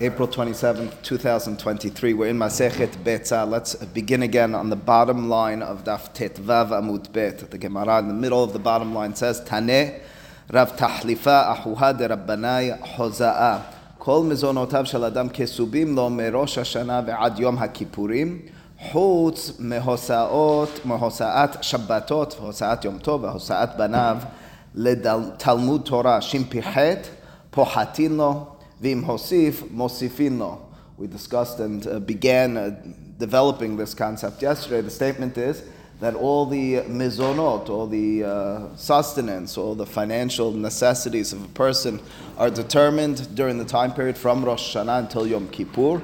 April 27th, 2023. We're in Masechet Betzah. Let's begin again on the bottom line of Daf Tet Vav Amud Bet. The Gemara in the middle of the bottom line says, Taneh Rav Tahlifa Ahuha de Rabbanai Hoza'a. כל מזונותיו של אדם כסובים לו מראש השנה ועד יום הכיפורים, חוץ מהוסעות, מהוסעת שבתות והוסעת יום טוב והוסעת בניו לתלמוד תורה, שמפ"ח, פוחתין לו, Vim Hosif Mosifino. We discussed and uh, began uh, developing this concept yesterday. The statement is that all the mizonot, all the uh, sustenance, all the financial necessities of a person are determined during the time period from Rosh Hashanah until Yom Kippur.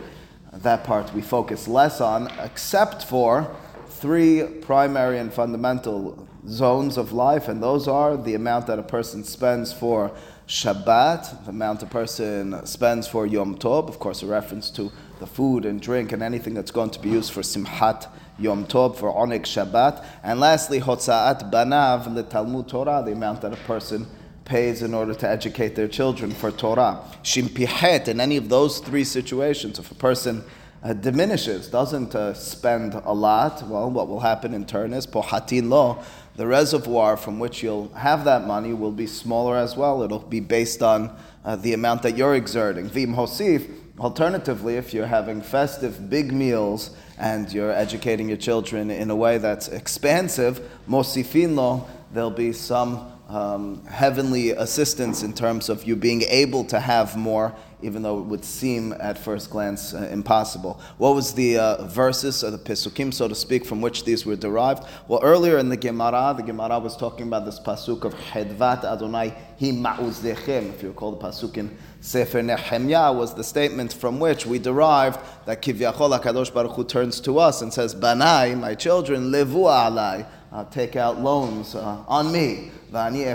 That part we focus less on, except for three primary and fundamental zones of life, and those are the amount that a person spends for Shabbat, the amount a person spends for Yom Tov, of course, a reference to the food and drink and anything that's going to be used for Simchat Yom Tov, for Onik Shabbat. And lastly, Hotzaat Banav, the Talmud Torah, the amount that a person pays in order to educate their children for Torah. Shimpihet, in any of those three situations, if a person uh, diminishes, doesn't uh, spend a lot, well, what will happen in turn is pohatin lo, the reservoir from which you'll have that money will be smaller as well. It'll be based on uh, the amount that you're exerting. Vim hosif, alternatively, if you're having festive big meals and you're educating your children in a way that's expansive, mosifin lo, there'll be some um, heavenly assistance in terms of you being able to have more even though it would seem at first glance uh, impossible. What was the uh, verses or the Pesukim, so to speak, from which these were derived? Well, earlier in the Gemara, the Gemara was talking about this pasuk of Hedvat Adonai Hi Ma'uzdechem. If you recall, the pasuk in Sefer Nehemiah was the statement from which we derived that Kivyachol HaKadosh Baruch Hu turns to us and says, Banai, my children, levu alai, uh, take out loans uh, on me. Vani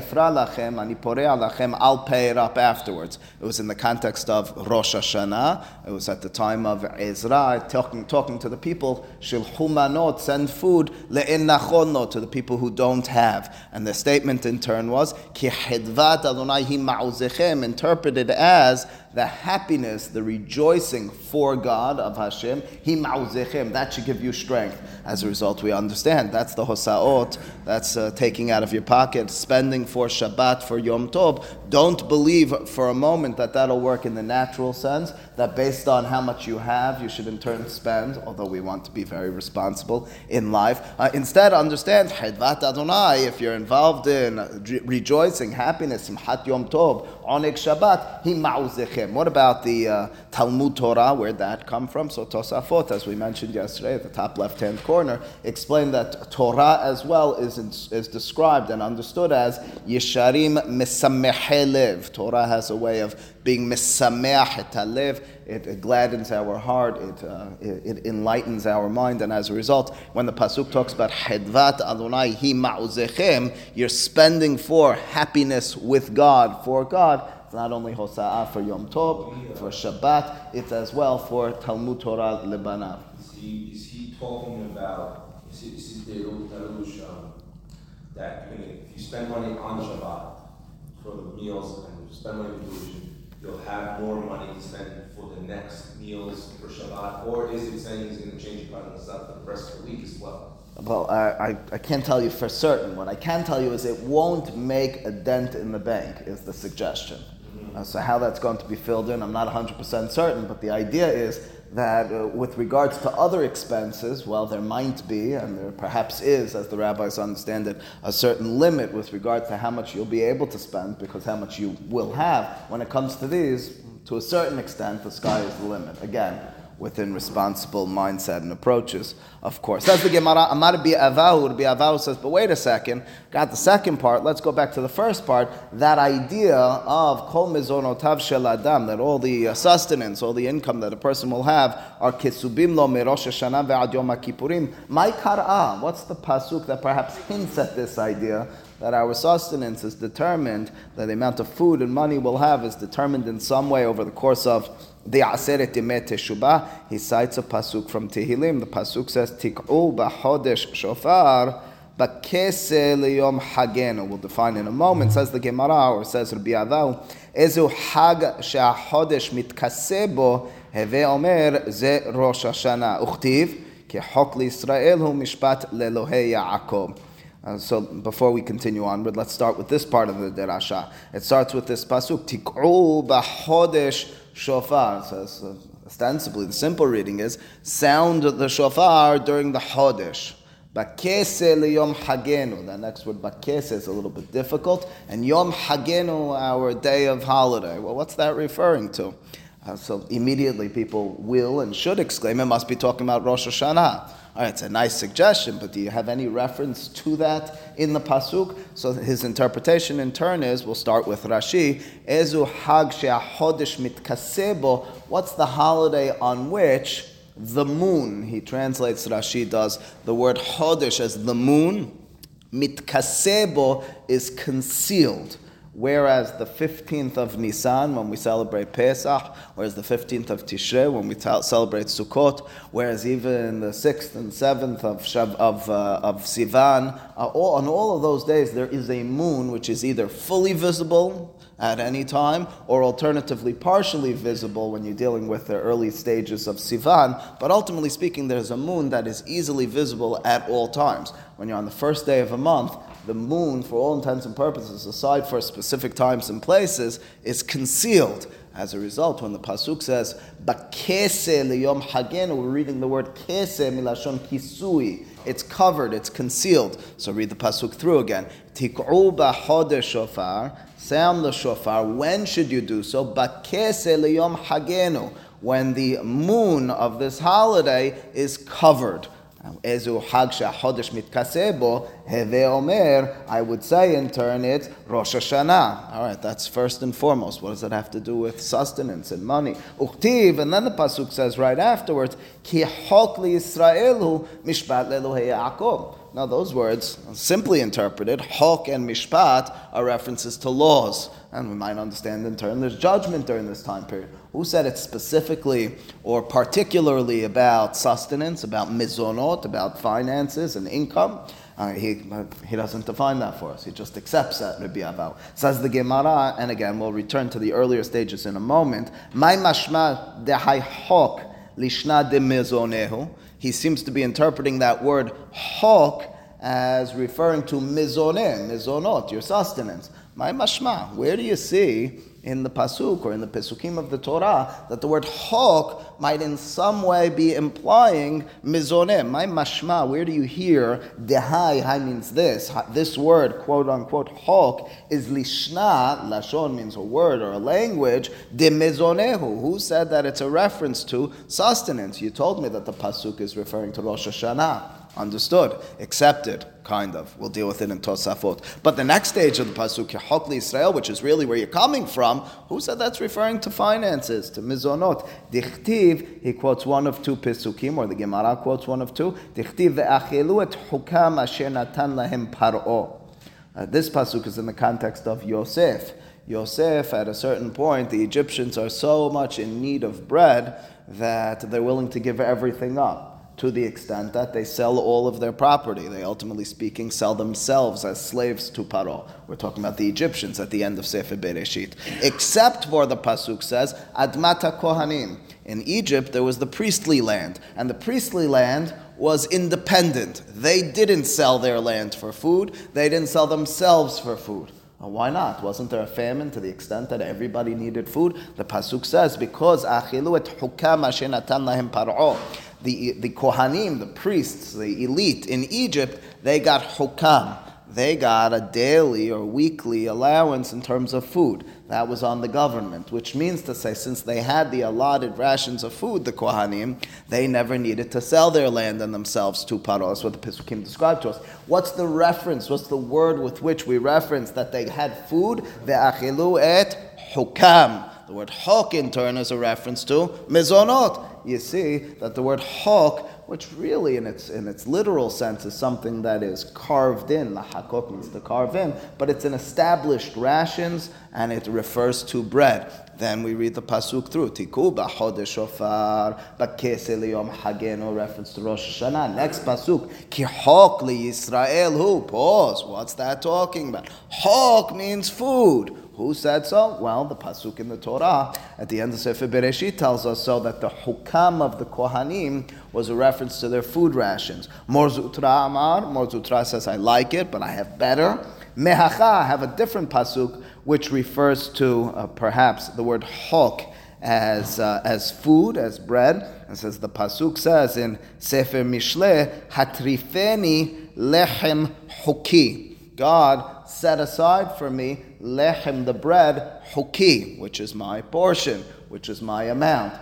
ani I'll pay it up afterwards. It was in the context of Rosh Hashanah. It was at the time of Ezra, talking, talking to the people, shilchu manot, send food, le'in nachono, to the people who don't have. And the statement in turn was, ki hedvat Adonai ma'uzechem, interpreted as the happiness, the rejoicing for God of Hashem, hi ma'uzechem, that should give you strength. As a result, we understand that's the hosaot, that's uh, taking out of your pocket, spending for Shabbat, for Yom Tov. Don't believe for a moment that that'll work in the natural sense, that based on how much you have, you should in turn spend, although we want to be very responsible in life. Uh, instead, understand, Hedvat Adonai, if you're involved in re- rejoicing, happiness, Simchat Yom Tov, Onik Shabbat. What about the uh, Talmud Torah? Where'd that come from? So Tosafot, as we mentioned yesterday, at the top left-hand corner, explained that Torah as well is, in, is described and understood as Yesharim Mesamehelev. Torah has a way of being Mesameach Talev. It, it gladdens our heart, it, uh, it, it, enlightens our mind, and as a result, when the Pasuk talks about Hedvat Adonai Hi Ma'uzechem, you're spending for happiness with God, for God, it's not only Hosa'ah for Yom Tov, for Shabbat, it's as well for Talmud Torah Lebanav. Is he, is he talking about, is it, is it um, that if you spend money on Shabbat for the meals and spend money for tuition, you'll have more money to spend for the next meals for Shabbat? Or is it saying he's going to change your pattern stuff for the rest of the week as well? Well, I, I, I, can't tell you for certain. What I can tell you is it won't make a dent in the bank, is the suggestion. Mm-hmm. Uh, so, how that's going to be filled in, I'm not 100% certain, but the idea is that uh, with regards to other expenses, well, there might be, and there perhaps is, as the rabbis understand it, a certain limit with regard to how much you'll be able to spend, because how much you will have. When it comes to these, to a certain extent, the sky is the limit. Again, within responsible mindset and approaches, of course. That's the Gemara. Amar bi avahu. Bi says, but wait a second. Got the second part. Let's go back to the first part. That idea of kol mizonotav shel adam, that all the uh, sustenance, all the income that a person will have are kesubim lo mirosh Hashanah ve'ad yom kippurim. My kar'a. What's the pasuk that perhaps hints at this idea? that our sustenance is determined, that the amount of food and money we'll have is determined in some way over the course of the Aseret Yemei Teshubah, he cites a pasuk from Tehillim. The pasuk says, Tik'u b'chodesh shofar b'kese liyom hagenu. We'll define in a moment, says the Gemara, or says Rabbi Adal, Ezu hag she'achodesh mitkasebo." heve omer ze Rosh hashana Uchtiv, ki hok li'Yisrael hu mishpat lelohe Yaakov. So before we continue onward, let's start with this part of the derasha. It starts with this pasuk, Tik'u b'chodesh shofar. Says, uh, ostensibly, the simple reading is sound the shofar during the chodesh. Bakese liyom hagenu. The next word bakese is a little bit difficult, and yom hagenu, our day of holiday. Well, what's that referring to? Uh, so immediately people will and should exclaim, it must be talking about Rosh Hashanah. All right, it's a nice suggestion, but do you have any reference to that in the pasuk? So his interpretation in turn is, we'll start with Rashi, Ezu hag she'achodesh mitkasebo, what's the holiday on which the moon, he translates, Rashi does, the word chodesh as the moon, mitkasebo is concealed. Whereas the 15th of Nisan, when we celebrate Pesach, whereas the 15th of Tishrei, when we celebrate Sukkot, whereas even the 6th and 7th of, Shav, of, uh, of Sivan, uh, all, on all of those days there is a moon which is either fully visible at any time, or alternatively partially visible when you're dealing with the early stages of Sivan. But ultimately speaking, there's a moon that is easily visible at all times. When you're on the first day of a month, the moon, for all intents and purposes, aside for specific times and places, is concealed. As a result, when the pasuk says "bakese liyom hagen," we're reading the word "kese" milashon kisui. It's covered, it's concealed. So read the pasuk through again. Tik'u b'chodesh shofar. Sound the shofar. When should you do so? "Bakese liyom hagenu. When the moon of this holiday is covered. I would say in turn it's Rosh Hashanah. All right, that's first and foremost. What does that have to do with sustenance and money? Uktiv, and then the Pasuk says right afterwards, Ki Mishpat Lelohei Yaakov. Now, those words, simply interpreted, Hok and Mishpat are references to laws. And we might understand in turn there's judgment during this time period. Who said it specifically or particularly about sustenance, about mizonot, about finances and income? Uh, he, he doesn't define that for us. He just accepts that, Rabbi Aval. Says the Gemara, and again, we'll return to the earlier stages in a moment. My mashma hok lishna de mizonehu. He seems to be interpreting that word hok as referring to mizoneh, mizonot, your sustenance. My mashma, where do you see in the pasuk or in the pesukim of the Torah that the word hok might in some way be implying mizonem. My mashma, where do you hear dehai? Hai means this. This word, quote unquote, hok is lishna. Lashon means a word or a language. De mizonehu. Who said that it's a reference to sustenance? You told me that the pasuk is referring to Rosh Hashanah. Understood, accepted, kind of. We'll deal with it in Tosafot. But the next stage of the pasuk, Yehokli Israel, which is really where you're coming from, who said that's referring to finances, to mizonot? Dichtiv, he quotes one of two pasukim, or the Gemara quotes one of two. Dichtiv ve'achelu et hukam asher natan lahem paro. Uh, this pasuk is in the context of Yosef. Yosef, at a certain point, the Egyptians are so much in need of bread that they're willing to give everything up to the extent that they sell all of their property. They ultimately speaking sell themselves as slaves to Paro. We're talking about the Egyptians at the end of Sefer Bereshit. Except for the Pasuk says, Admata Kohanim. In Egypt, there was the priestly land, and the priestly land was independent. They didn't sell their land for food, they didn't sell themselves for food. Why not? Wasn't there a famine to the extent that everybody needed food? The pasuk says, "Because achilu et lahem paro." the, the Kohanim, the priests, the elite in Egypt, they got hukam. They got a daily or weekly allowance in terms of food. That was on the government, which means to say, since they had the allotted rations of food, the Kohanim, they never needed to sell their land and themselves to Paro. That's what the Pesukim described to us. What's the reference? What's the word with which we reference that they had food? Ve'achilu et hukam. The word hok in turn is a reference to mizonot you see that the word hok, which really in its, in its literal sense is something that is carved in, lahakok means to carve in, but it's an established rations and it refers to bread. Then we read the pasuk through. Tiku b'chodesh shofar b'kesel liyom hagenu, reference to Rosh Hashanah. Next pasuk, ki hok Yisrael who? Pause. What's that talking about? Hok means food. Who said so? Well, the pasuk in the Torah at the end of Sefer Bereshit tells us so that the hukam of the Kohanim was a reference to their food rations. Mar Zutra Amar, Mar Zutra says, I like it, but I have better. Mehacha, have a different pasuk which refers to uh, perhaps the word hok as, uh, as food, as bread. And says the pasuk says in Sefer Mishle, Hatrifeni lechem huki. God set aside for me lechem, the bread, huki, which is my portion, which is my amount.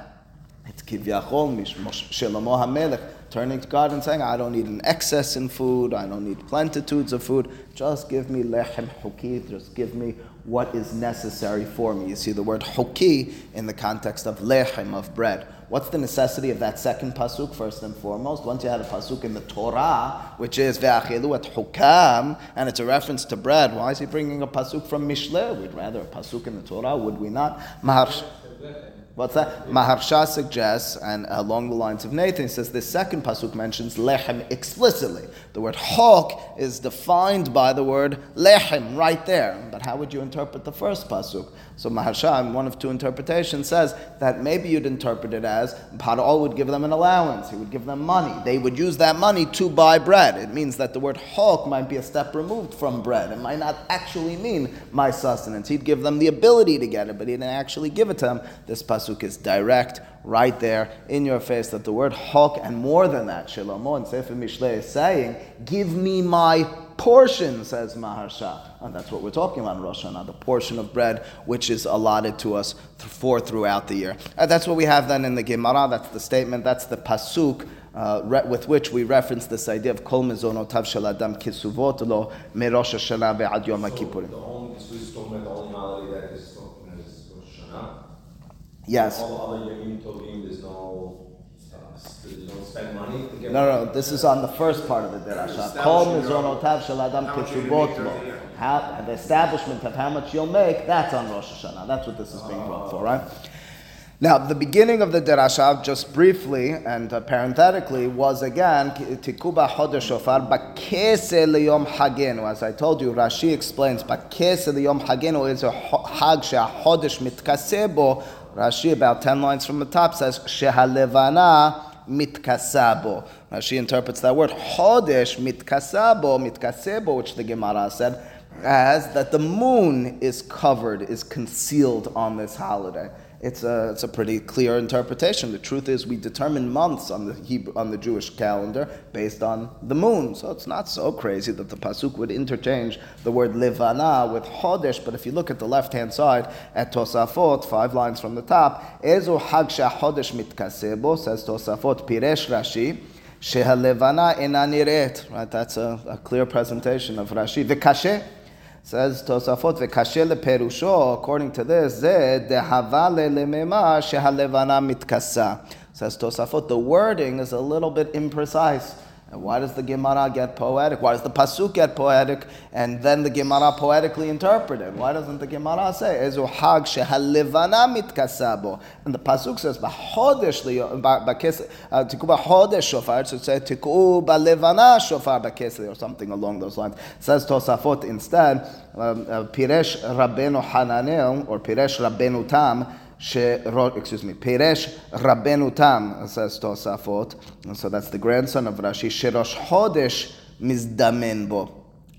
It's kivyachol Shlomo HaMelech, turning to God and saying, I don't need an excess in food, I don't need plentitudes of food, just give me lechem huki, just give me what is necessary for me. You see the word huki in the context of lechem, of bread. What's the necessity of that second pasuk, first and foremost? Once you had a pasuk in the Torah, which is ve'achilu et hukam, and it's a reference to bread, why is he bringing a pasuk from Mishle? We'd rather a pasuk in the Torah, would we not? What's that? Maharsha suggests, and along the lines of Nathan, says the second pasuk mentions lechem explicitly. The word hok is defined by the word lechem right there. But how would you interpret the first pasuk? So Maharsha, in one of two interpretations, says that maybe you'd interpret it as Paro would give them an allowance, he would give them money. They would use that money to buy bread. It means that the word hok might be a step removed from bread. It might not actually mean my sustenance. He'd give them the ability to get it, but he didn't actually give it to them. This pasuk is direct, right there in your face, that the word hok, and more than that, Shlomo and Sefer Mishle is saying, Give me my portion, says Maharsha. And that's what we're talking about in Rosh Hashanah, the portion of bread which is allotted to us for throughout the year. And that's what we have then in the Gemara, that's the statement, that's the pasuk. Uh, re- with which we reference this idea of kol mezonotav shel adam kisuvot lo merosh Hashanah ve'ad Yom Kippurim. The only, so he's talking about the only holiday that is talking is Rosh Hashanah. Yes. All the other Yomim Tovim, there's no don't spend money. No, no, this is on the first part of the derasha. Kol mizonotav shel adam lo. How the establishment of how much you'll make, that's on Rosh Hashanah. That's what this is being brought for, right? Now, the beginning of the derasha, just briefly and uh, parenthetically, was again tikuba chodesh shofar bakese liyom hagenu. As I told you, Rashi explains bakese liyom hagenu is a hag she'achodesh mitkasebo. Rashi, about ten lines from the top, says shehalevana mitkasabo. Rashi interprets that word chodesh mitkasabo mitkasebo, which the Gemara said as that the moon is covered, is concealed on this holiday. It's a, it's a pretty clear interpretation. The truth is, we determine months on the Hebrew, on the Jewish calendar based on the moon. So it's not so crazy that the pasuk would interchange the word levana with chodesh. But if you look at the left hand side at Tosafot, five lines from the top, ezo hagsha chodesh mitkasebo says Tosafot piresh Rashi. Shehalevana enaniret. Right, that's a, a clear presentation of Rashi. V'kashe Says Tosafot v'kashe leperusho. According to this, ze dehava lemema shehalevana mitkasa. Says Tosafot, the wording is a little bit imprecise. Why does the Gemara get poetic? Why does the Pasuk get poetic? And then the Gemara poetically interpreted. Why doesn't the Gemara say, Ezu hag shehalivana mitkasabo? And the Pasuk says, B'chodesh uh, tiku b'chodesh shofar, so say tiku b'levana shofar b'kesli, or something along those lines. It says Tosafot instead, um, uh, Piresh Rabbeinu Hananel, or Piresh Rabbeinu Tam, excuse me, Peresh Rabbeinu Tam, says Tosafot, and so that's the grandson of Rashi, Sherosh Chodesh Mizdamen Bo.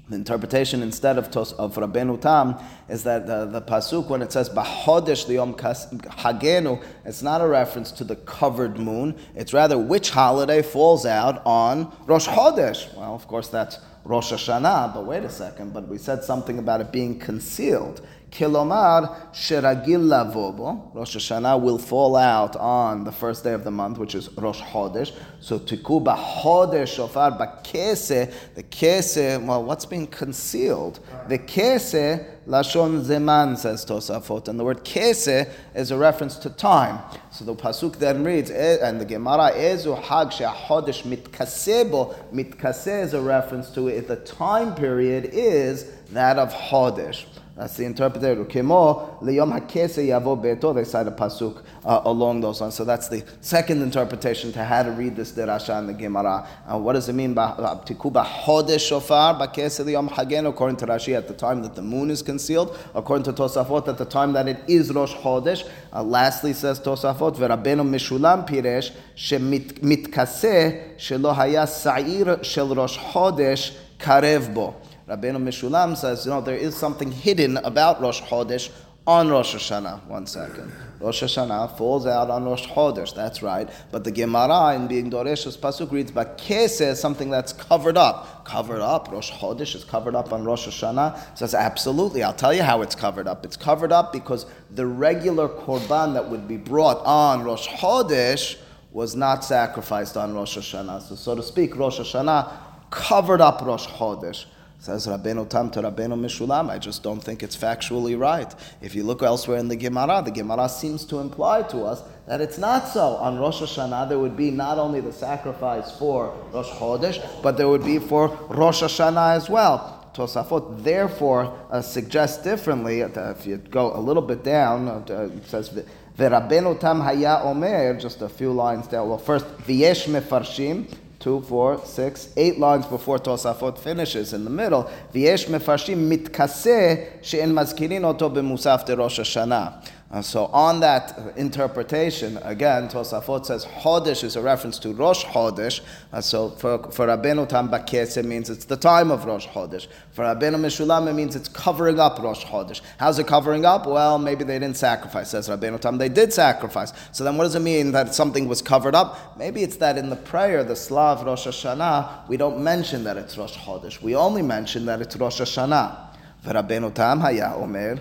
The interpretation instead of tos, of Rabbeinu Tam is that the, the pasuk when it says Bahodesh Yom Hagenu, it's not a reference to the covered moon. It's rather which holiday falls out on Rosh Chodesh. Well, of course that's Rosh Hashanah, but wait a second. But we said something about it being concealed. Kilomar sheragil lavobo. Rosh Hashanah will fall out on the first day of the month, which is Rosh Chodesh. So tiku Chodesh shofar bakese. The kese, well, what's being concealed? The kese lashon zeman says Tosafot, and the word kese is a reference to time. So the pasuk then reads, eh, and the Gemara ezu hag she'achodesh mitkasebo. Mitkase is a reference to it. The time period is that of Chodesh. That's the interpreter. Kemo liyom hakese yavo beto. They cite a pasuk uh, along those lines. So that's the second interpretation to how to read this derasha in the Gemara. Uh, what does it mean by tikuba hodesh shofar bakese liyom hagen? According to Rashi, at the time that the moon is concealed. According to Tosafot, at the time that it is Rosh Chodesh. Uh, lastly, says Tosafot, verabenu mishulam piresh shemitkase shelo haya sa'ir shel Rosh Chodesh karev bo. Rabbeinu Mishulam says, you know, there is something hidden about Rosh Chodesh on Rosh Hashanah. One second. Rosh Hashanah falls out on Rosh Chodesh, that's right. But the Gemara in being Doresh's Pasuk reads, but Kese is something that's covered up. Covered up. Rosh Chodesh is covered up on Rosh Hashanah. Says, absolutely. I'll tell you how it's covered up. It's covered up because the regular Korban that would be brought on Rosh Chodesh was not sacrificed on Rosh Hashanah. So, so to speak, Rosh Hashanah covered up Rosh Chodesh. Says Rabbeinu Tam to Rabbeinu Mishulam. I just don't think it's factually right. If you look elsewhere in the Gemara, the Gemara seems to imply to us that it's not so. On Rosh Hashanah, there would be not only the sacrifice for Rosh Chodesh, but there would be for Rosh Hashanah as well. Tosafot therefore uh, suggests differently. Uh, if you go a little bit down, uh, it says. Verabenu tam haya omer, just a few lines down. Well, first, v'yesh mefarshim, two, four, six, eight lines before Tosafot finishes in the middle. V'yesh mefarshim mitkaseh she'en mazkirin oto b'musaf de Rosh Hashanah. Uh, so on that interpretation, again, Tosafot says Chodesh is a reference to Rosh Chodesh. Uh, so for, for Rabbeinu Tam Bakes, it means it's the time of Rosh Chodesh. For Rabbeinu Mishulam, it means it's covering up Rosh Chodesh. How's it covering up? Well, maybe they didn't sacrifice. Says Rabbeinu Tam, they did sacrifice. So then what does it mean that something was covered up? Maybe it's that in the prayer, the Slav Rosh Hashanah, we don't mention that it's Rosh Chodesh. We only mention that it's Rosh Hashanah. ורבנו תם היה אומר,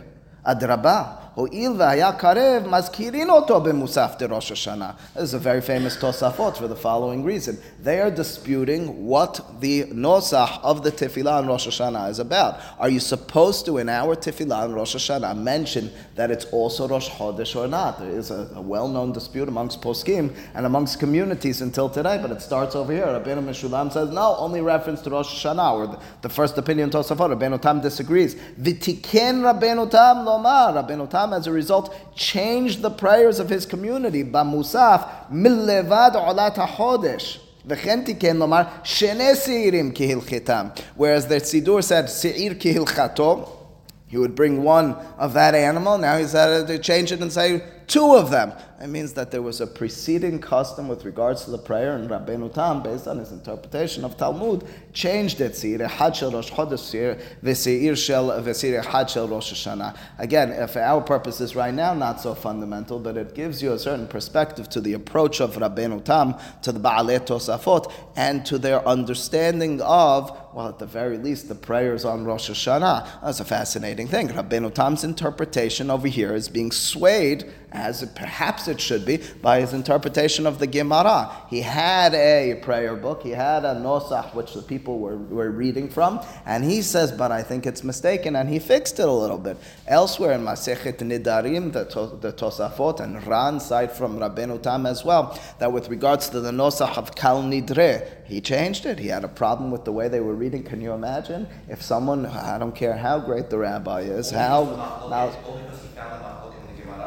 אדרבה, this is a very famous Tosafot for the following reason. They are disputing what the nosa of the tefillah on Rosh Hashanah is about. Are you supposed to, in our tefillah on Rosh Hashanah, mention that it's also Rosh Chodesh or not? There is a, a well-known dispute amongst poskim and amongst communities until today, but it starts over here. Rabbeinu Meshulam says, no, only reference to Rosh Hashanah, or the, the first opinion Tosafot. Rabbeinu Tam disagrees. V'tiken Rabbeinu Tam lomar. Rabbeinu Tam as a result, changed the prayers of his community. Bamusaf, millevad olat hachodesh. Whereas the Sidur said, Se'ir kihilchato, he would bring one of that animal. Now he's had to change it and say two of them. It means that there was a preceding custom with regards to the prayer, and Rabbeinu Tam, based on his interpretation of Talmud, changed it. Again, for our purposes right now, not so fundamental, but it gives you a certain perspective to the approach of Rabbeinu Tam, to the Baalei Tosafot, and to their understanding of, well, at the very least, the prayers on Rosh Hashanah. That's a fascinating thing. Rabbeinu Tam's interpretation over here is being swayed as perhaps it should be, by his interpretation of the Gemara. He had a prayer book, he had a nosach which the people were, were reading from, and he says, but I think it's mistaken, and he fixed it a little bit. Elsewhere in Masechet Nidarim, the, to, the Tosafot and Ran cite from Rabbeinu Tam as well, that with regards to the nosach of Kal Nidre, he changed it. He had a problem with the way they were reading. Can you imagine? If someone, I don't care how great the rabbi is, how. Now,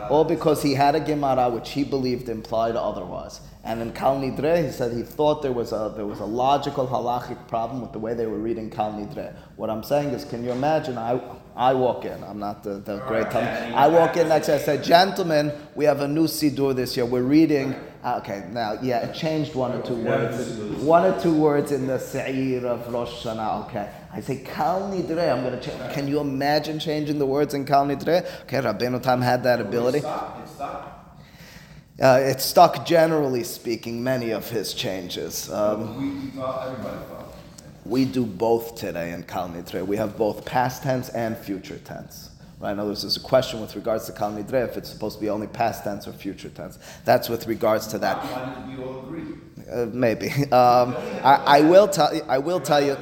all because he had a Gemara which he believed implied otherwise. And in Kal Nidre, he said he thought there was a there was a logical halachic problem with the way they were reading Kal Nidre. What I'm saying is, can you imagine? I I walk in. I'm not the, the great time. I walk in next. I said, gentlemen, we have a new siddur this year. We're reading. Uh, okay, now yeah, it changed one or two words. One or two words in the Seir of Rosh Hashanah. Okay. I say Kal Nidre. I'm going to change. Can you imagine changing the words in Kal Nidre? Okay, Rabbeinu Tam had that ability. It's stuck. Uh, it stuck, generally speaking, many of his changes. Um, we do both today in Kal Nidre. We have both past tense and future tense. Right? Now, there's a question with regards to Kal Nidre if it's supposed to be only past tense or future tense. That's with regards to that. Why did we all agree? Uh, maybe. Um, I, I, will tell. I will tell you.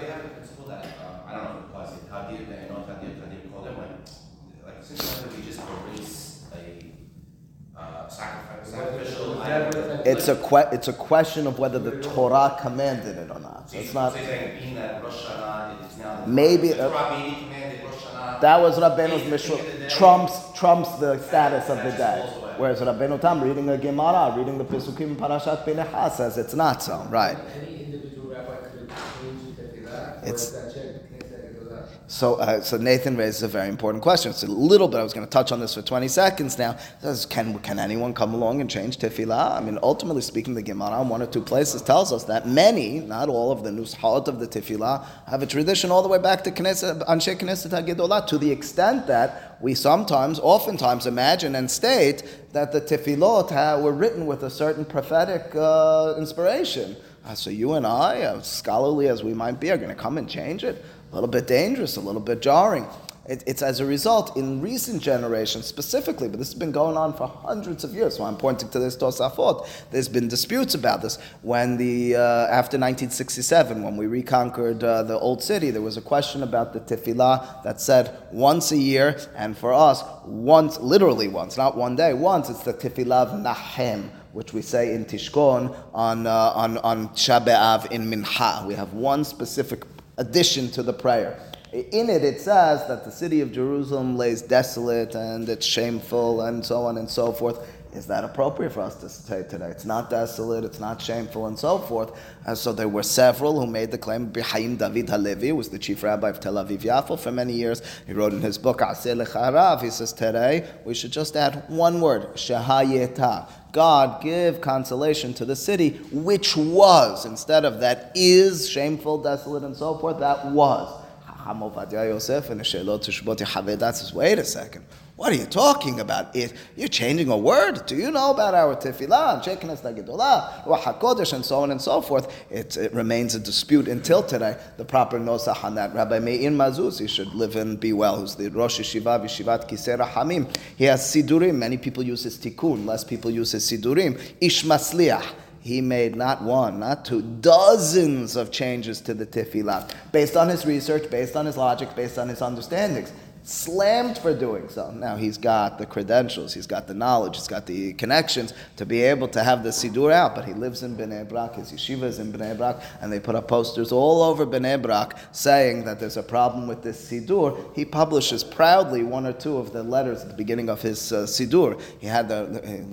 It's a que- it's a question of whether the Torah commanded it or not. So it's not. So saying being that Rosh Hashanah is now maybe. Uh, Torah maybe commanded Rosh Hashanah That was Rabbeinu's Mishra. Trumps, trumps the status of the day. Whereas Rabbeinu Tam reading a Gemara, reading the Pesukim in Parashat Pinechas says it's not so, right? Any individual rabbi could change tefillah, or It's- is that checked? Knesset Gedolah? So, uh, so Nathan raises a very important question. It's a little bit. I was going to touch on this for 20 seconds now. Says, can can anyone come along and change tefillah? I mean, ultimately speaking, the Gemara in one or two places tells us that many, not all of the nushot of the tefillah, have a tradition all the way back to Anshe Knesset HaGedolah, to the extent that we sometimes, oftentimes, imagine and state that the tefillot were written with a certain prophetic uh, inspiration. Uh, so you and I, as scholarly as we might be, are going to come and change it? A little bit dangerous, a little bit jarring. It, it's as a result, in recent generations specifically, but this has been going on for hundreds of years. So I'm pointing to this Tosafot. There's been disputes about this. When the uh, after 1967, when we reconquered uh, the old city, there was a question about the tefillah that said once a year, and for us, once, literally once, not one day, once. It's the tefillah of Nahem which we say in Tishkon on, uh, on, on Shabbat in Mincha. We have one specific addition to the prayer. In it, it says that the city of Jerusalem lays desolate and it's shameful and so on and so forth. Is that appropriate for us to say today? It's not desolate, it's not shameful, and so forth. And so there were several who made the claim. Bihaim David Halevi was the chief rabbi of Tel Aviv Yafo for many years. He wrote in his book Aseh Lecharav. He says today we should just add one word: Shehayeta. God give consolation to the city, which was instead of that is shameful, desolate, and so forth. That was. Chacham Ovadia Yosef and the Shelot Tishbot Yechaveh Da'at says, wait a second. What are you talking about? It, you're changing a word. Do you know about our tefillah, and Shekinah Gedolah, Ruach HaKodesh, and so on and so forth? It, it remains a dispute until today. The proper nosach on that. Rabbi Meir Mazuz, he should live and be well, who's the Rosh Yeshiva, Yeshivat Kisse Rahamim. He has Sidurim. Many people use his Tikkun. Less people use his Sidurim. Ish Masliach he made not one, not two, dozens of changes to the tefillah based on his research, based on his logic, based on his understandings. Slammed for doing so. Now he's got the credentials, he's got the knowledge, he's got the connections to be able to have the Sidur out, but he lives in Bnei Brak, his yeshiva is in Bnei Brak, and they put up posters all over Bnei Brak saying that there's a problem with this Sidur. He publishes proudly one or two of the letters at the beginning of his uh, Sidur. He had the,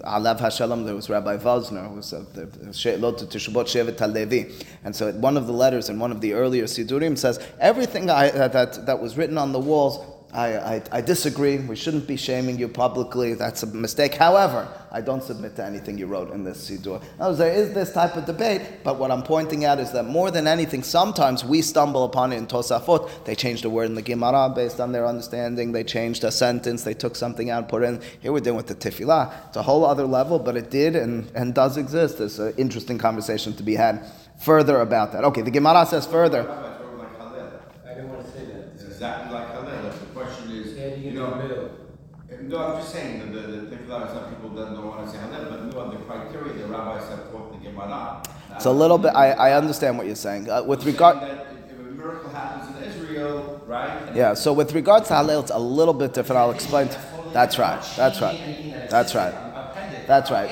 Alav Hashalom, there was Rabbi Vosner, who was uh, the She'elot Teshuvot Shevet HaLevi. And so one of the letters in one of the earlier Sidurim says, everything I, that, that was written on the walls I, I, I, disagree. We shouldn't be shaming you publicly. That's a mistake. However, I don't submit to anything you wrote in this Siddur. Now, there is this type of debate, but what I'm pointing out is that more than anything, sometimes we stumble upon it in Tosafot. They changed a word in the Gemara based on their understanding. They changed a sentence. They took something out, and put in. Here we're dealing with the Tefillah. It's a whole other level, but it did and, and does exist. There's an interesting conversation to be had further about that. Okay, the Gemara says further. I don't want to say that. It's exactly like Hallel. The question is, Yeah, you you get in know, the middle. No, I'm just saying that the, the Tefillah, some people don't, don't want to say Hallel, but no, the criteria the rabbi set forth in the Gemara. It's a little bit, I, I understand what you're saying. Uh, with regard. If, if a miracle happens in Israel, right? Yeah, so with regards to Hallel, it's a little bit different. I'll explain. To, that's right. That's right. That's right. That's right.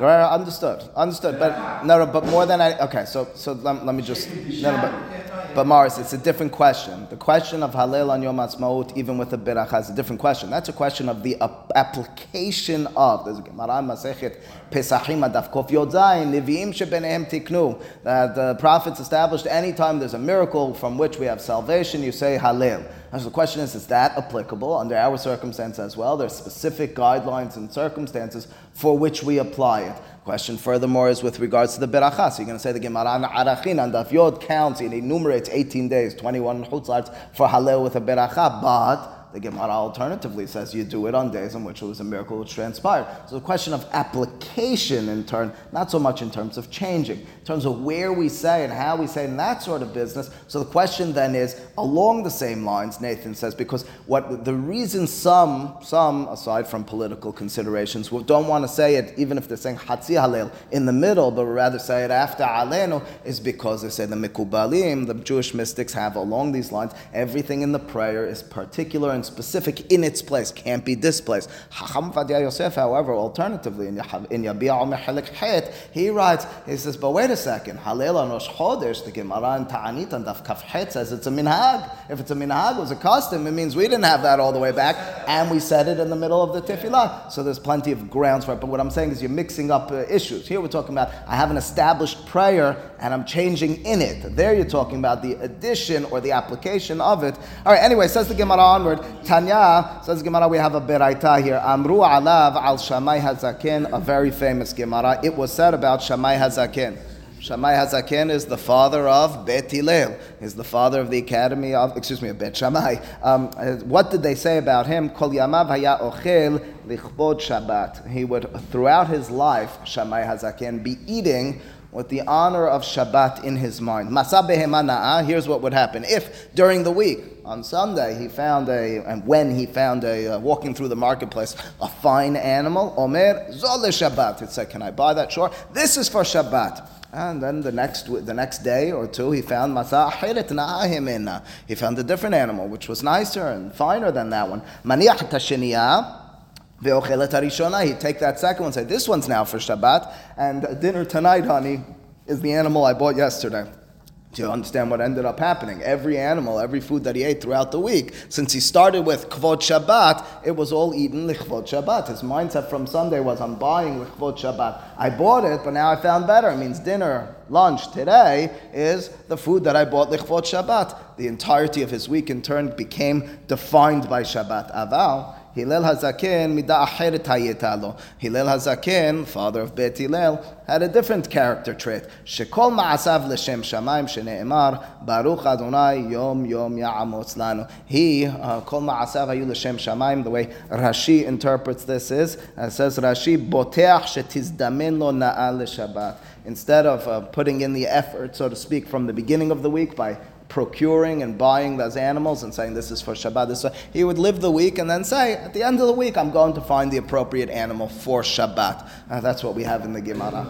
Right, understood. Understood. But no, no, but more than I. Okay, so so let, let me just. No, no, but, but Morris, it's a different question. The question of Halel on Yom Ha'atzmaut, even with the beracha, is a different question. That's a question of the ap- application of. There's a Gemara Masechet Pesachim Adaf Kof Yod Zayin Nevi'im shebenehem tiknu. That the prophets established anytime there's a miracle from which we have salvation, you say Hallel. And so the question is, is that applicable under our circumstance as well? There's specific guidelines and circumstances for which we apply it. Question furthermore is with regards to the beracha. So you're going to say the Gemara on Arachin and Daf Yod counts, it enumerates 18 days, 21 chutz la'aretz for Hallel with a beracha, but the Gemara alternatively says you do it on days in which it was a miracle which transpired. So the question of application in turn, not so much in terms of changing, in terms of where we say and how we say and that sort of business. So the question then is along the same lines, Nathan says, because what the reason some, some, aside from political considerations, don't want to say it even if they're saying Hatzi Halel in the middle, but rather say it after Alenu, is because they say the Mikubalim, the Jewish mystics have along these lines, everything in the prayer is particular and specific in its place, can't be displaced. Chacham Vadia Yosef, however, alternatively, in Yabia Chelik Het, he writes, he says, but wait a second, Halel on Rosh Chodesh, the Gemara and Ta'anit and Daf Kaf Het says it's a minhag. If it's a minhag, it was a custom, it means we didn't have that all the way back, and we said it in the middle of the tefillah. So there's plenty of grounds for it. But what I'm saying is you're mixing up uh, issues. Here we're talking about I have an established prayer and I'm changing in it. There you're talking about the addition or the application of it. All right, anyway, says the Gemara onward. Tanya, says the Gemara, we have a beraita here. Amru alav al Shammai Hazakin, a very famous Gemara. It was said about Shammai Hazakin. Shammai Hazaken is the father of Bet Hillel. He's the father of the academy of, excuse me, of Bet Shammai. Um, uh, what did they say about him? Kol yamav haya ochel lichbod Shabbat. He would, throughout his life, Shammai Hazaken, be eating with the honor of Shabbat in his mind. Here's what would happen. If during the week, on Sunday, he found a, and when he found a, uh, walking through the marketplace, a fine animal, Omer, Zol Shabbat. It said, Can I buy that? Sure. This is for Shabbat. And then the next the next day or two, he found masa na'ahimina. He found a different animal, which was nicer and finer than that one. Maniach tashiniya. He'd take that second one, say, This one's now for Shabbat, and dinner tonight, honey, is the animal I bought yesterday. Do you understand what ended up happening? Every animal, every food that he ate throughout the week, since he started with Kvod Shabbat, it was all eaten Lichvod Shabbat. His mindset from Sunday was, I'm buying Lichvod Shabbat. I bought it, but now I found better. It means dinner, lunch today is the food that I bought Lichvod Shabbat. The entirety of his week, in turn, became defined by Shabbat. Aval, Hillel Hazaken mida acheret hayetalo. Hillel Hazaken, father of Bet Hillel, had a different character trait. Shekol ma'asav l'shem shamayim shene'emar Baruch Adonai yom yom ya'amotz lanu. He, uh, kol ma'asav hayu l'shem shamayim, the way Rashi interprets this is, uh, says Rashi, boteach shetizdamen lo na'al l'shabbat. Instead of uh, putting in the effort, so to speak, from the beginning of the week by procuring and buying those animals and saying this is for Shabbat. This he would live the week and then say at the end of the week I'm going to find the appropriate animal for Shabbat. Uh, that's what we have in the Gemara.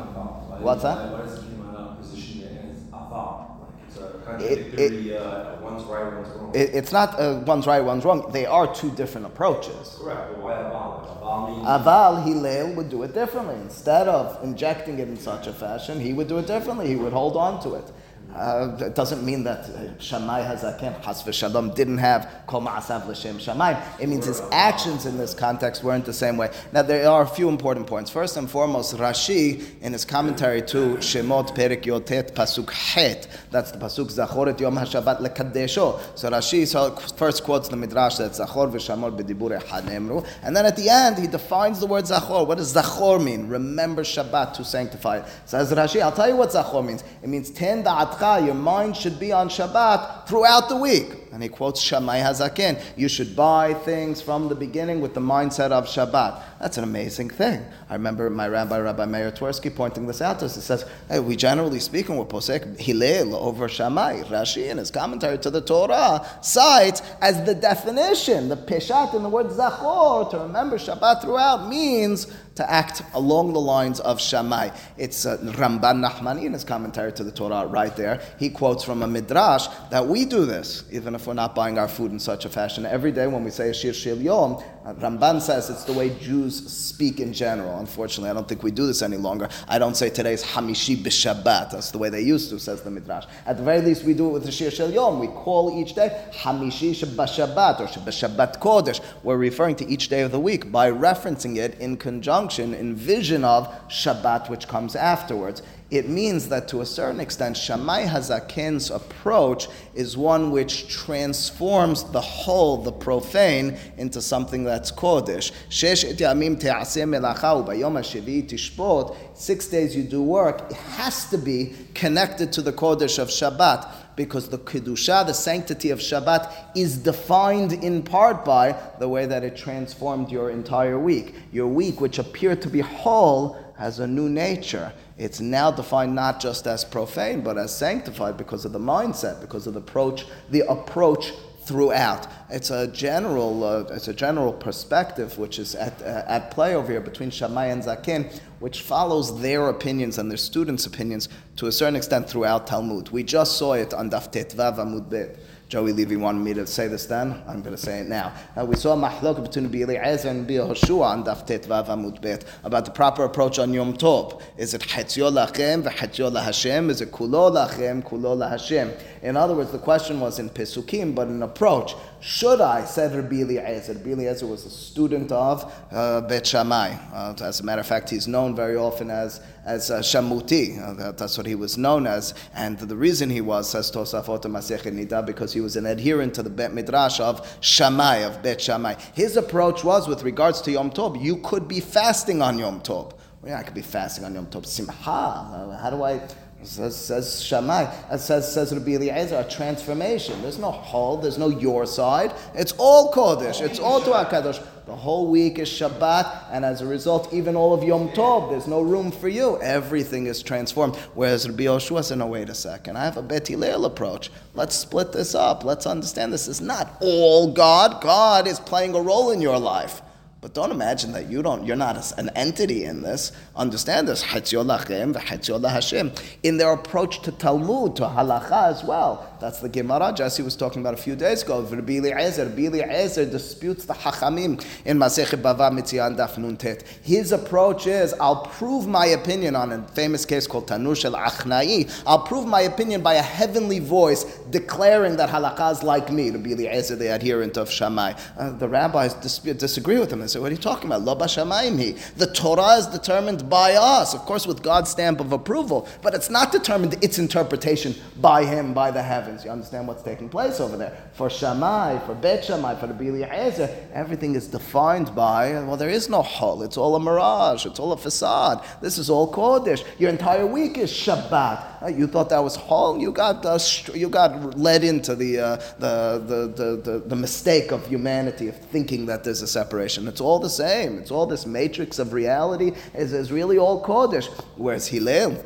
What's that? Why does the Gemara position it as aval? Like it's a contradictory. uh, one's right, one's wrong. It, it's not uh, one's right, one's wrong. They are two different approaches. Correct, but why aval? Aval Hillel would do it differently. Instead of injecting it in such a fashion, he would do it differently. He would hold on to it. Uh, it doesn't mean that Shammai Hazaken, Chas v'Shalom, didn't have Kol Ma'asav L'Shem Shammai. It means his actions in this context weren't the same way. Now, there are a few important points. First and foremost, Rashi, in his commentary to Shemot Perik Yotet Pasuk Het, that's the Pasuk Zachoret Yom HaShabbat Lekadesho. So Rashi first quotes the Midrash that Zachor v'Shamor b'dibur echad and then at the end he defines the word Zachor. What does Zachor mean? Remember Shabbat to sanctify it. Says Rashi, I'll tell you what Zachor means. It means ten da'at your mind should be on Shabbat throughout the week. And he quotes Shammai Hazakin. You should buy things from the beginning with the mindset of Shabbat. That's an amazing thing. I remember my rabbi, Rabbi Meir Twersky, pointing this out to us. He says, hey, we generally speaking, we're posek Hillel over Shammai. Rashi, in his commentary to the Torah, cites as the definition, the pishat in the word zachor, to remember Shabbat throughout, means to act along the lines of Shammai. It's uh, Ramban Nachmani in his commentary to the Torah right there. He quotes from a midrash that we do this, even if we're not buying our food in such a fashion. Every day when we say Shir Shil Yom, Ramban says it's the way Jews speak in general. Unfortunately, I don't think we do this any longer. I don't say today's Hamishi b'Shabbat. That's the way they used to, says the midrash. At the very least, we do it with the Shir Shil Yom. We call each day Hamishi b'Shabbat or b'Shabbat Kodesh. We're referring to each day of the week by referencing it in conjunction, in vision of Shabbat, which comes afterwards it means that to a certain extent, Shammai Hazaken's approach is one which transforms the whole, the profane, into something that's Kodesh. Six days you do work, it has to be connected to the Kodesh of Shabbat because the Kedusha, the sanctity of Shabbat, is defined in part by the way that it transformed your entire week. Your week, which appeared to be whole, has a new nature. It's now defined not just as profane, but as sanctified because of the mindset, because of the approach, the approach throughout. It's a general, uh, it's a general perspective which is at, uh, at play over here between Shammai and Zakin, which follows their opinions and their students' opinions to a certain extent throughout Talmud. We just saw it on Daf Tetvav Amud Bet. Joey Levy wanted me to say this then. I'm going to say it now. Uh, we saw mahlok between Eliezer and Hoshua on Daf Tet Vav Amud about the proper approach on Yom Tov. Is it Hetzio Lachem v'Hetzio Hashem? Is it Kulo Lachem, Kulo Hashem? In other words, the question was in Pesukim, but in approach. Should I, said Rabbi Eliezer. Rabbi Eliezer was a student of uh, Bet Shammai. Uh, as a matter of fact, he's known very often as, as uh, Shamuti. Uh, that, that's what he was known as. And the reason he was, says Tosafot Masechet Nida, because he was an adherent to the Bet Midrash of Shammai, of Bet Shammai. His approach was, with regards to Yom Tov, you could be fasting on Yom Tov. Well, yeah, I could be fasting on Yom Tov. Simcha. Uh, how do I Says, says Shammai, uh, says, says Rabbi Eliezer, a transformation. There's no hall, there's no your side. It's all Kodesh, it's all to HaKadosh. The whole week is Shabbat, and as a result, even all of Yom Tov, there's no room for you. Everything is transformed. Whereas Rabbi Yoshua said, no, wait a second, I have a Bet Hillel approach. Let's split this up. Let's understand this is not all God. God is playing a role in your life. But don't imagine that you don't, you're not an entity in this. Understand this. In their approach to Talmud, to halacha as well. That's the Gemara Jesse was talking about a few days ago. Rabbi Eliezer, Rabbi Eliezer disputes the Hachamim in Masechet Bava Mitzian Daf Nuntet. His approach is, I'll prove my opinion on a famous case called Tanur shel Achnai. I'll prove my opinion by a heavenly voice declaring that halakha is like me. Rabbi Eliezer, the adherent of Shammai. Uh, the rabbis dis- disagree with him. and say, what are you talking about? Lo Shammai The Torah is determined by us, of course, with God's stamp of approval, but it's not determined its interpretation by Him, by the heavens. You understand what's taking place over there. For Shammai, for Bet Shammai, for the Bili Ezer, everything is defined by, well, there is no hol. It's all a mirage. It's all a facade. This is all Kodesh. Your entire week is Shabbat. Uh, you thought that was hol. You got, uh, you got led into the, uh, the, the, the, the, the mistake of humanity of thinking that there's a separation. It's all the same. It's all this matrix of reality is, is really all Kodesh. Whereas Hillel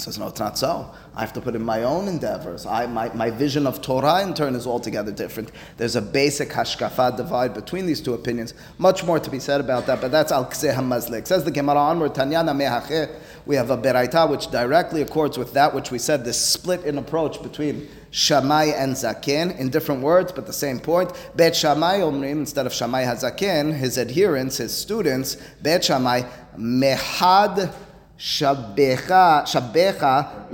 says, no, it's not so. I have to put in my own endeavors. I, my, my vision of Torah, in turn, is altogether different. There's a basic hashkafa divide between these two opinions. Much more to be said about that, but that's al hamazlik. Says the Gemara onward, Tanya nami hachi. We have a beraita which directly accords with that which we said, this split in approach between Shammai and Zaken in different words, but the same point. Bet Shammai Omrim, instead of Shammai Hazaken, his adherents, his students, Bet Shammai, Mehad Shabbecha, Shabbecha.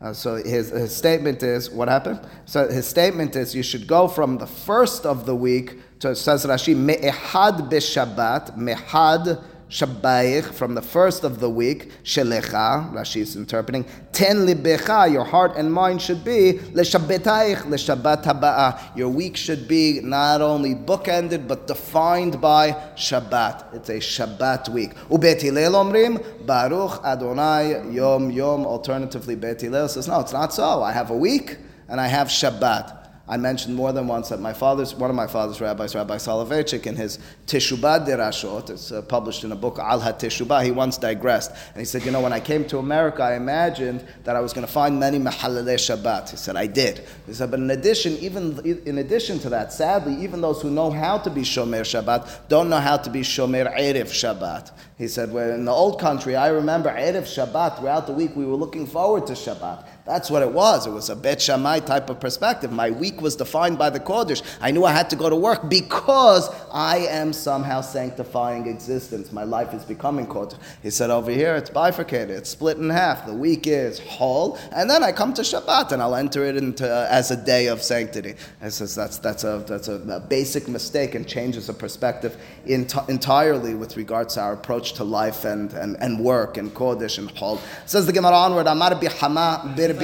Uh, so his, his statement is, what happened? So his statement is, you should go from the first of the week to, says Rashi, me'ehad b'shabbat, mehad Shabbayich from the first of the week, Shelecha, Rashi is interpreting, Ten libecha, your heart and mind should be, Leshabbetaich, Leshabbat haba'a. Your week should be not only bookended, but defined by Shabbat. It's a Shabbat week. Ubet Hillel omrim, Baruch Adonai Yom Yom. Alternatively, Bet Hillel says, no, it's not so. I have a week and I have Shabbat. I mentioned more than once that my father's, one of my father's rabbis, Rabbi Soloveitchik, in his Teshubah Derashot, it's uh, published in a book, Al HaTeshubah, he once digressed. And he said, you know, when I came to America, I imagined that I was going to find many Mahalalei Shabbat. He said, I did. He said, but in addition, even in addition to that, sadly, even those who know how to be Shomer Shabbat don't know how to be Shomer Erev Shabbat. He said, well, in the old country, I remember Erev Shabbat, throughout the week, we were looking forward to Shabbat. That's what it was. It was a Bet Shammai type of perspective. My week was defined by the Kodesh. I knew I had to go to work because I am somehow sanctifying existence. My life is becoming Kodesh. He said over here, it's bifurcated. It's split in half. The week is whole, and then I come to Shabbat and I'll enter it into uh, as a day of sanctity. He says that's that's a that's a, a basic mistake and changes the perspective ent- entirely with regards to our approach to life and, and, and work and Kodesh and Hol. Says the Gemara onward, Amar bihama bir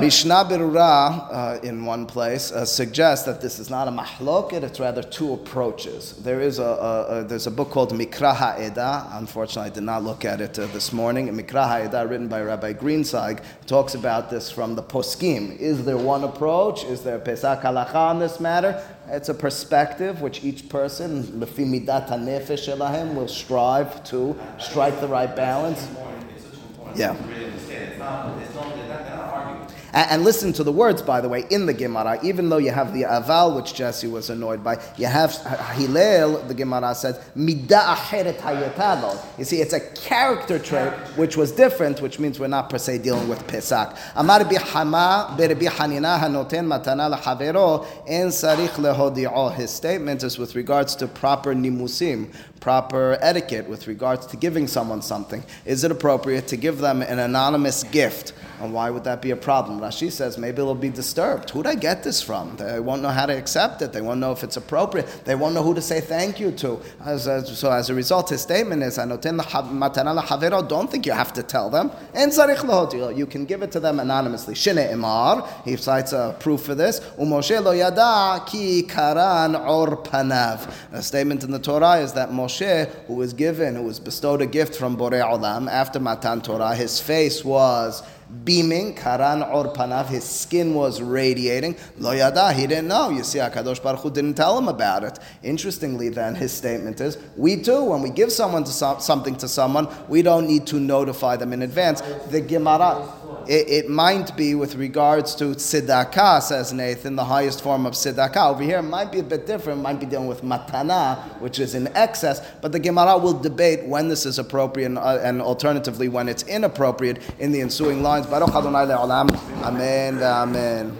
Mishnah Berurah, uh, in one place, uh, suggests that this is not a mahloket, it's rather two approaches. There is a, a, a there's a book called Mikra Ha'eda, Unfortunately, I did not look at it uh, this morning. Mikra Ha'eda, written by Rabbi Greenstein, talks about this from the poskim. Is there one approach? Is there Psak Halacha on this matter? It's a perspective which each person, Lefi Midat HaNefesh will strive to strike the right balance. Yeah. And, and listen to the words, by the way, in the Gemara. Even though you have the aval, which Jesse was annoyed by, you have Hillel. The Gemara says midah acheret hayetalo. You see, it's a character trait which was different, which means we're not per se dealing with psak. Amar bihama berbi hanina hanoten matana lehavero en sarich lehodi'o. His statement is with regards to proper nimusim, proper etiquette with regards to giving someone something. Is it appropriate to give them an anonymous gift? And why would that be a problem? Rashi says maybe they'll be disturbed. Who'd I get this from? They won't know how to accept it. They won't know if it's appropriate. They won't know who to say thank you to. As, as, so as a result, his statement is. Don't think you have to tell them. You can give it to them anonymously. Shene'emar. He cites a proof for this. Umoshe lo yada ki karan or panav. The statement in the Torah is that Moshe, who was given, who was bestowed a gift from Borei Olam after Matan Torah, his face was beaming, karan or panav, his skin was radiating. Lo yada, he didn't know. You see, Hakadosh Baruch Hu didn't tell him about it. Interestingly, then his statement is: we too, when we give someone to some, something to someone, we don't need to notify them in advance. The Gemara. It, it might be with regards to tzedakah, says Nathan, the highest form of tzedakah. Over here, it might be a bit different. It might be dealing with matana, which is in excess. But the Gemara will debate when this is appropriate and, uh, and alternatively when it's inappropriate in the ensuing lines. Baruch Adonai le'olam. Amen. Amen.